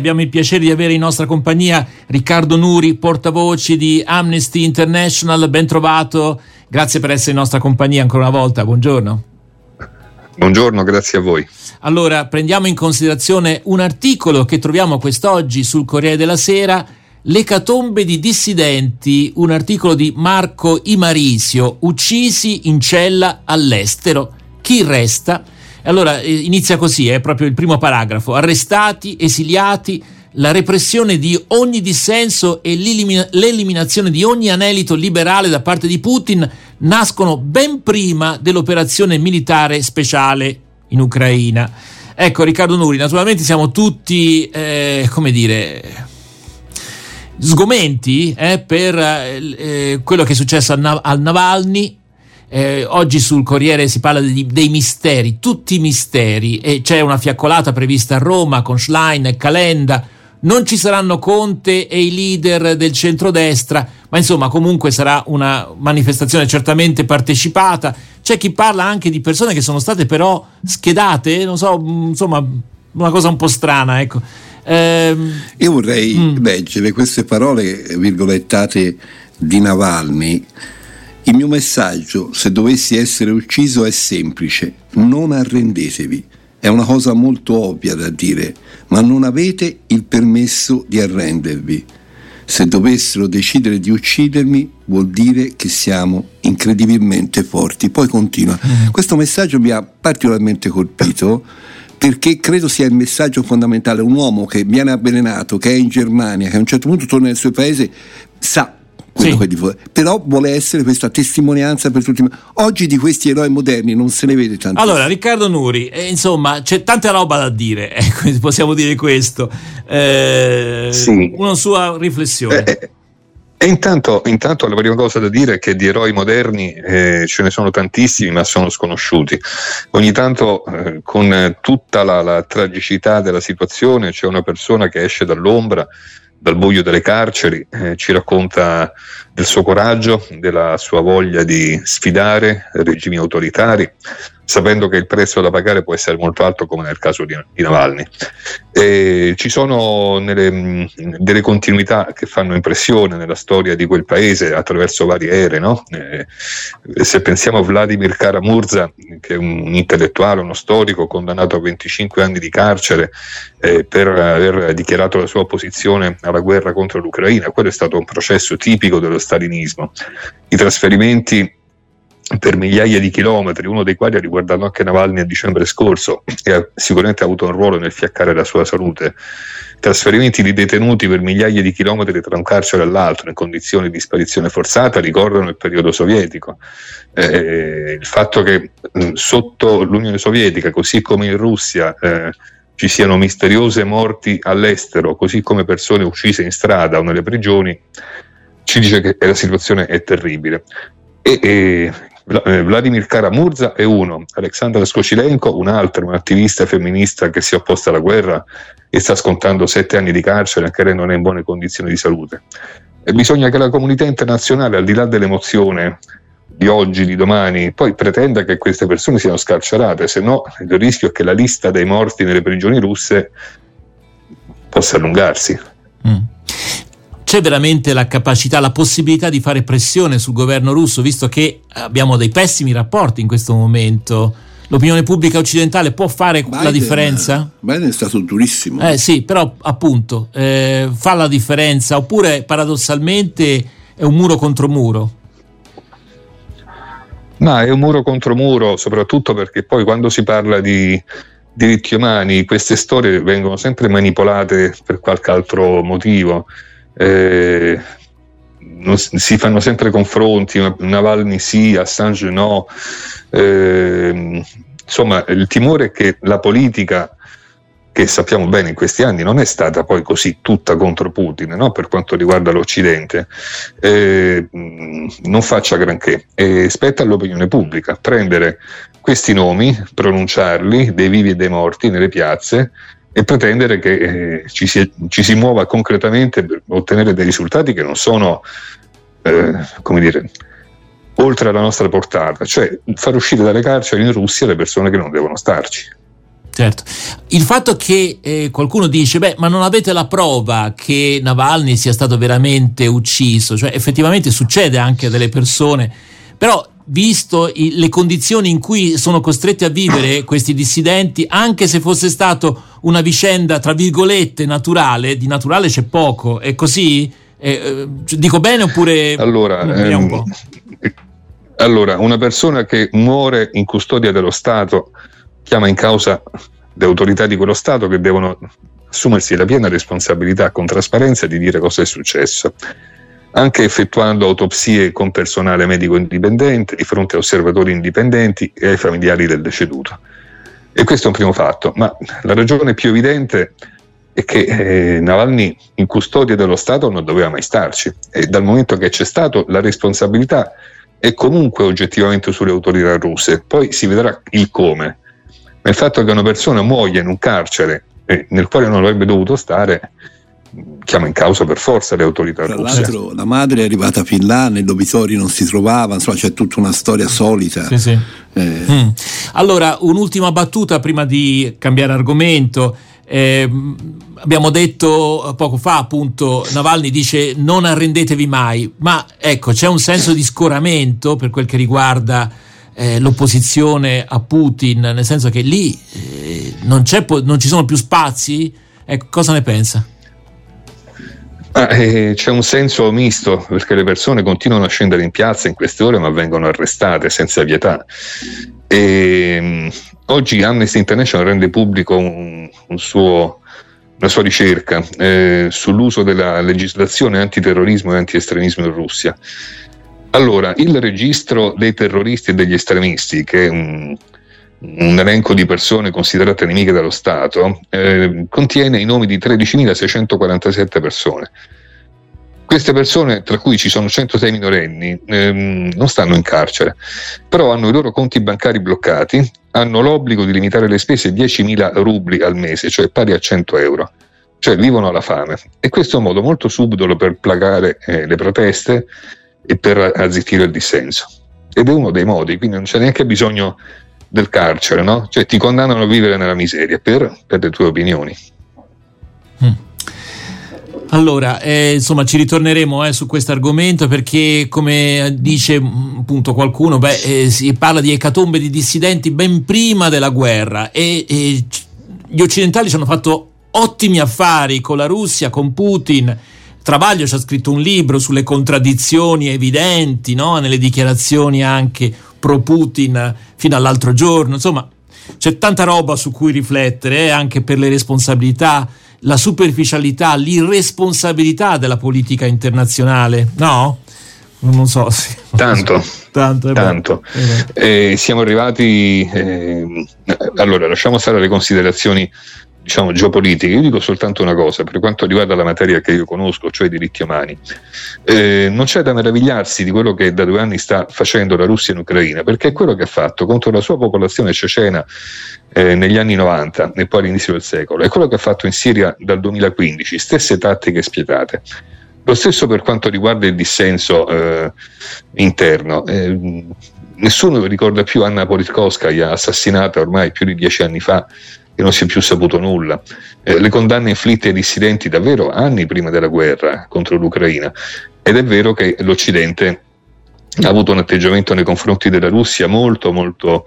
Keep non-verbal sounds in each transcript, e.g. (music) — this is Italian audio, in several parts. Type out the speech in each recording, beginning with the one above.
Abbiamo il piacere di avere in nostra compagnia Riccardo Nuri, portavoce di Amnesty International. Ben trovato, grazie per essere in nostra compagnia ancora una volta. Buongiorno. Buongiorno, grazie a voi. Allora, prendiamo in considerazione un articolo che troviamo quest'oggi sul Corriere della Sera, L'ecatombe di dissidenti, un articolo di Marco Imarisio, uccisi in cella all'estero. Chi resta? Allora eh, inizia così, è proprio il primo paragrafo. Arrestati, esiliati, la repressione di ogni dissenso e l'eliminazione di ogni anelito liberale da parte di Putin nascono ben prima dell'operazione militare speciale in Ucraina. Ecco Riccardo Nuri, naturalmente siamo tutti, eh, come dire, sgomenti eh, per eh, quello che è successo al, Nav- al Navalny eh, oggi sul Corriere si parla di, dei misteri, tutti i misteri, e c'è una fiaccolata prevista a Roma con Schlein e Calenda. Non ci saranno Conte e i leader del centrodestra, ma insomma comunque sarà una manifestazione certamente partecipata. C'è chi parla anche di persone che sono state però schedate, non so, insomma, una cosa un po' strana, ecco. Ehm, Io vorrei mm. leggere queste parole virgolettate di Navalny il mio messaggio, se dovessi essere ucciso, è semplice. Non arrendetevi. È una cosa molto ovvia da dire, ma non avete il permesso di arrendervi. Se dovessero decidere di uccidermi, vuol dire che siamo incredibilmente forti. Poi continua. Mm. Questo messaggio mi ha particolarmente colpito perché credo sia il messaggio fondamentale. Un uomo che viene avvelenato, che è in Germania, che a un certo punto torna nel suo paese, sa sì. però vuole essere questa testimonianza per tutti. Oggi di questi eroi moderni non se ne vede tanto. Allora, Riccardo Nuri, eh, insomma, c'è tanta roba da dire, (laughs) ecco, possiamo dire questo. Eh, sì. Una sua riflessione. Eh, eh, e intanto, intanto, la prima cosa da dire è che di eroi moderni eh, ce ne sono tantissimi, ma sono sconosciuti. Ogni tanto, eh, con tutta la, la, tragicità della situazione, c'è una persona che esce dall'ombra dal buio delle carceri, eh, ci racconta del suo coraggio, della sua voglia di sfidare regimi autoritari, sapendo che il prezzo da pagare può essere molto alto come nel caso di, di Navalny. E ci sono nelle, delle continuità che fanno impressione nella storia di quel paese attraverso varie ere. No? Se pensiamo a Vladimir Karamurza, che è un intellettuale, uno storico condannato a 25 anni di carcere eh, per aver dichiarato la sua opposizione alla guerra contro l'Ucraina, quello è stato un processo tipico dello stalinismo. I trasferimenti per migliaia di chilometri, uno dei quali ha riguardato anche Navalny a dicembre scorso e ha sicuramente avuto un ruolo nel fiaccare la sua salute. Trasferimenti di detenuti per migliaia di chilometri tra un carcere e l'altro in condizioni di sparizione forzata ricordano il periodo sovietico. Eh, il fatto che mh, sotto l'Unione Sovietica, così come in Russia, eh, ci siano misteriose morti all'estero, così come persone uccise in strada o nelle prigioni, ci dice che la situazione è terribile. E, e eh, Vladimir Karamurza è uno, Alexandra Skocilenko un altro, un'attivista femminista che si è opposta alla guerra e sta scontando sette anche di carcere, anche lei non è in buone condizioni di salute. E bisogna che la comunità internazionale, al di là dell'emozione di oggi, di domani, poi pretenda che queste persone siano scarcerate, se no il rischio è che la lista dei morti nelle prigioni russe possa allungarsi. Mm c'è veramente la capacità, la possibilità di fare pressione sul governo russo, visto che abbiamo dei pessimi rapporti in questo momento? L'opinione pubblica occidentale può fare Biden, la differenza? Biden è stato durissimo. Eh sì, però appunto eh, fa la differenza, oppure paradossalmente è un muro contro muro? No, è un muro contro muro, soprattutto perché poi quando si parla di diritti umani, queste storie vengono sempre manipolate per qualche altro motivo eh, non, si fanno sempre confronti, Navalny sì, Assange no. Eh, insomma, il timore è che la politica, che sappiamo bene in questi anni, non è stata poi così tutta contro Putin no? per quanto riguarda l'Occidente, eh, non faccia granché. E spetta all'opinione pubblica prendere questi nomi, pronunciarli, dei vivi e dei morti, nelle piazze e pretendere che eh, ci, si, ci, si, muova concretamente per ottenere dei risultati che non sono, eh, come dire, oltre alla nostra portata, cioè far uscire dalle carceri in Russia le persone che non devono starci. Certo. Il fatto che eh, qualcuno dice, beh, ma non avete la prova che Navalny sia stato veramente ucciso, cioè effettivamente succede anche a delle persone, però visto i, le condizioni in cui sono costretti a vivere questi dissidenti, anche se fosse stato una vicenda, tra virgolette, naturale, di naturale c'è poco, è così? Eh, eh dico bene oppure... Allora, ehm, un allora, una persona che muore in custodia dello Stato chiama in causa le autorità di quello Stato che devono assumersi la piena responsabilità con trasparenza di dire cosa è successo, anche effettuando autopsie con personale medico indipendente di fronte a osservatori indipendenti e ai familiari del deceduto. E questo è un primo fatto, ma la ragione più evidente è che eh, Navalny in custodia dello Stato non doveva mai starci e dal momento che c'è stato la responsabilità è comunque oggettivamente sulle autorità russe, poi si vedrà il come ma il fatto che una persona muoia in un carcere eh, nel quale non avrebbe dovuto stare chiama in causa per forza le autorità Tra russe. l'altro la madre è arrivata fin là, nell'obitorio non si trovava, insomma c'è tutta una storia solita. Sì, sì. Eh. Mm. Allora, un'ultima battuta prima di cambiare argomento. Eh, abbiamo detto poco fa appunto Navalny dice non arrendetevi mai ma ecco c'è un senso di scoramento per quel che riguarda eh, l'opposizione a Putin, nel senso che lì eh, non, non, ci sono più spazi? Ecco, cosa ne pensa? Ah, eh, c'è un senso misto perché le persone continuano a scendere in piazza in queste ore ma vengono arrestate senza pietà. E, um, oggi Amnesty International rende pubblico un, un suo, una sua ricerca eh, sull'uso della legislazione antiterrorismo e antiestremismo in Russia allora, il registro dei terroristi e degli estremisti, che è un, un elenco di persone considerate nemiche dallo Stato, eh, contiene i nomi di 13.647 persone. Queste persone, tra cui ci sono 106 minorenni, ehm, non stanno in carcere, però hanno i loro conti bancari bloccati, hanno l'obbligo di limitare le spese a 10.000 rubli al mese, cioè pari a 100 euro, cioè vivono alla fame. E questo è un modo molto subdolo per placare eh, le proteste e per azzittire il dissenso. Ed è uno dei modi, quindi non c'è neanche bisogno del carcere, no? Cioè ti condannano a vivere nella miseria per, per le tue opinioni. Mm. Allora, eh, insomma, ci ritorneremo eh, su questo argomento perché, come dice mm, appunto qualcuno, beh, eh, si parla di ecatombe di dissidenti ben prima della guerra e, e gli occidentali ci hanno fatto ottimi affari con la Russia, con Putin Travaglio ci ha scritto un libro sulle contraddizioni evidenti no? nelle dichiarazioni anche pro Putin fino all'altro giorno. Insomma, c'è tanta roba su cui riflettere, eh, anche per le responsabilità, la superficialità, l'irresponsabilità della politica internazionale, no? Non so. Sì. Tanto, (laughs) tanto. tanto. Eh, siamo arrivati. Eh, allora, lasciamo stare le considerazioni diciamo, geopolitiche, io dico soltanto una cosa per quanto riguarda la materia che io conosco, cioè i diritti umani. Eh, non c'è da meravigliarsi di quello che da due anni sta facendo la Russia in Ucraina, perché è quello che ha fatto contro la sua popolazione cecena eh, negli anni 90 e poi all'inizio del secolo, è quello che ha fatto in Siria dal 2015, stesse tattiche spietate. Lo stesso per quanto riguarda il dissenso eh, interno. Eh, nessuno ricorda più Anna Politkovskaya, assassinata ormai più di dieci anni fa e non si è più saputo nulla. Eh, le condanne inflitte ai dissidenti davvero anni prima della guerra contro l'Ucraina ed è vero che l'Occidente ha avuto un atteggiamento nei confronti della Russia molto molto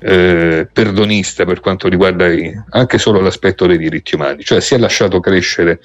eh, perdonista per quanto riguarda i, anche solo l'aspetto dei diritti umani, cioè si è lasciato crescere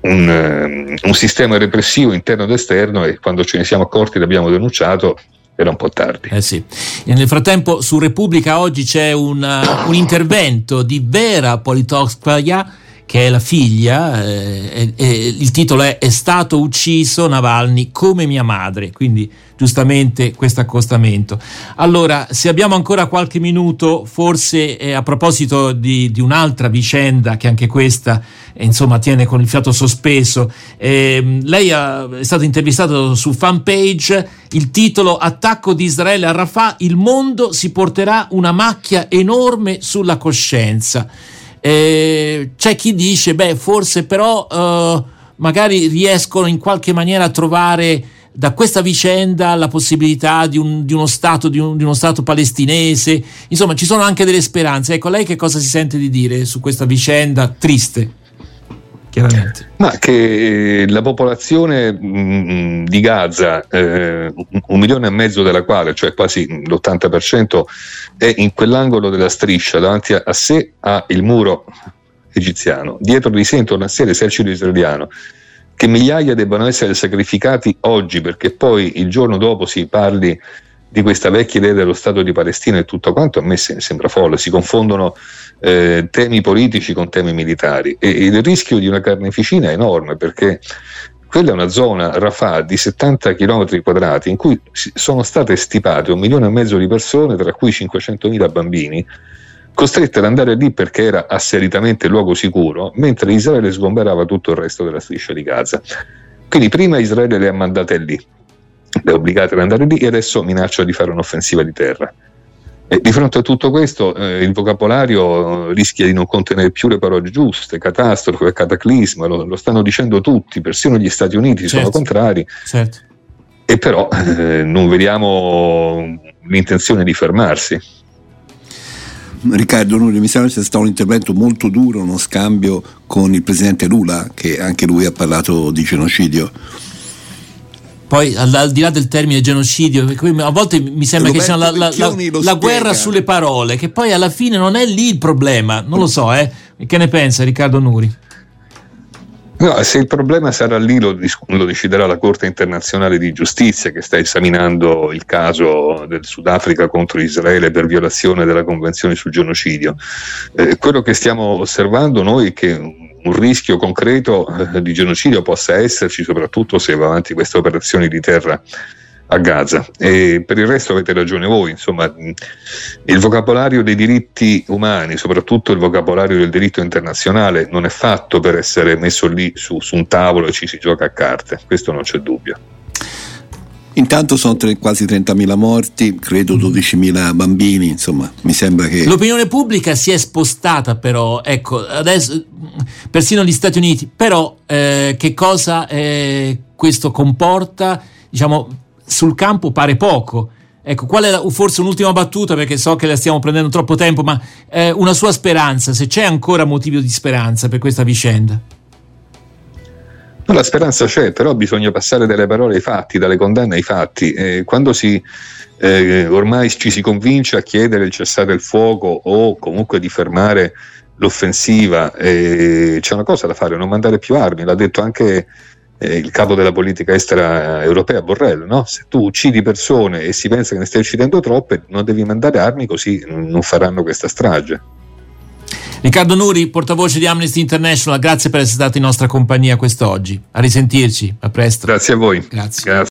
un, um, un sistema repressivo interno ed esterno e quando ce ne siamo accorti l'abbiamo denunciato era un po' tardi. Eh sì. nel frattempo su Repubblica oggi c'è una, un intervento di Vera Politkovskaya che è la figlia, eh, eh, il titolo è È stato ucciso Navalny come mia madre, quindi giustamente questo accostamento. Allora, se abbiamo ancora qualche minuto, forse eh, a proposito di, di, un'altra vicenda, che anche questa eh, insomma tiene con il fiato sospeso, ehm, lei ha, è stato intervistato su fanpage, il titolo Attacco di Israele a Rafah, il mondo si porterà una macchia enorme sulla coscienza. Eh, c'è chi dice, beh, forse però eh, magari riescono in qualche maniera a trovare da questa vicenda la possibilità di, un, di uno, stato, di, un, di uno stato palestinese, insomma ci sono anche delle speranze. Ecco, lei che cosa si sente di dire su questa vicenda triste? Chiaramente. Ma che la popolazione mm, di Gaza, eh, un milione e mezzo della quale, cioè quasi l'80%, è in quell'angolo della striscia, davanti a, a sé ha il muro egiziano, dietro di sé intorno a sé l'esercito israeliano, che migliaia debbano essere sacrificati oggi perché poi il giorno dopo si parli di questa vecchia idea dello Stato di Palestina e tutto quanto, a me sembra folle, si confondono eh, temi politici con temi militari e, il rischio di una carneficina è enorme perché quella è una zona Rafah di 70 km quadrati in cui sono state stipate un milione e mezzo di persone, tra cui 500.000 bambini, costrette ad andare lì perché era asseritamente luogo sicuro, mentre Israele sgomberava tutto il resto della striscia di Gaza. Quindi prima Israele le ha mandate lì, le obbligate ad andare lì e adesso minaccia di fare un'offensiva di terra. E di fronte a tutto questo eh, il vocabolario rischia di non contenere più le parole giuste, catastrofe, cataclisma, lo, lo stanno dicendo tutti, persino gli Stati Uniti certo. sono contrari. Certo. E però eh, non vediamo l'intenzione di fermarsi. Riccardo Nuri, mi sembra sia stato un intervento molto duro, uno scambio con il presidente Lula, che anche lui ha parlato di genocidio poi al, al, di là del termine genocidio, a volte mi sembra Roberto che sia la, la, la, la guerra sulle parole, che poi alla fine non è lì il problema, non lo so, eh? che ne pensa Riccardo Nuri? No, se il problema sarà lì lo, lo, deciderà la Corte internazionale di giustizia che sta esaminando il caso del Sudafrica contro Israele per violazione della Convenzione sul genocidio. Eh, quello che stiamo osservando noi è che un rischio concreto eh, di genocidio possa esserci, soprattutto se va avanti queste operazioni di terra a Gaza. E per il resto avete ragione voi, insomma, il vocabolario dei diritti umani, soprattutto il vocabolario del diritto internazionale, non è fatto per essere messo lì su, su un tavolo e ci si gioca a carte, questo non c'è dubbio. Intanto sono tre, quasi 30.000 morti, credo 12.000 bambini, insomma, mi sembra che... L'opinione pubblica si è spostata però, ecco, adesso persino gli Stati Uniti, però eh, che cosa eh, questo comporta? Diciamo, sul campo pare poco. Ecco, qual è la, forse un'ultima battuta perché so che la stiamo prendendo troppo tempo, ma eh, una sua speranza, se c'è ancora motivo di speranza per questa vicenda? la speranza c'è, però bisogna passare dalle parole ai fatti, dalle condanne ai fatti. Eh, quando si, eh, ormai ci si convince a chiedere il cessate il fuoco o comunque di fermare l'offensiva, eh, c'è una cosa da fare, non mandare più armi, l'ha detto anche eh, il capo della politica estera europea Borrell, no? se tu uccidi persone e si pensa che ne stai uccidendo troppe, non devi mandare armi così non faranno questa strage. Riccardo Nuri, portavoce di Amnesty International, grazie per essere stato in nostra compagnia quest'oggi. A risentirci, a presto. Grazie a voi. Grazie. grazie.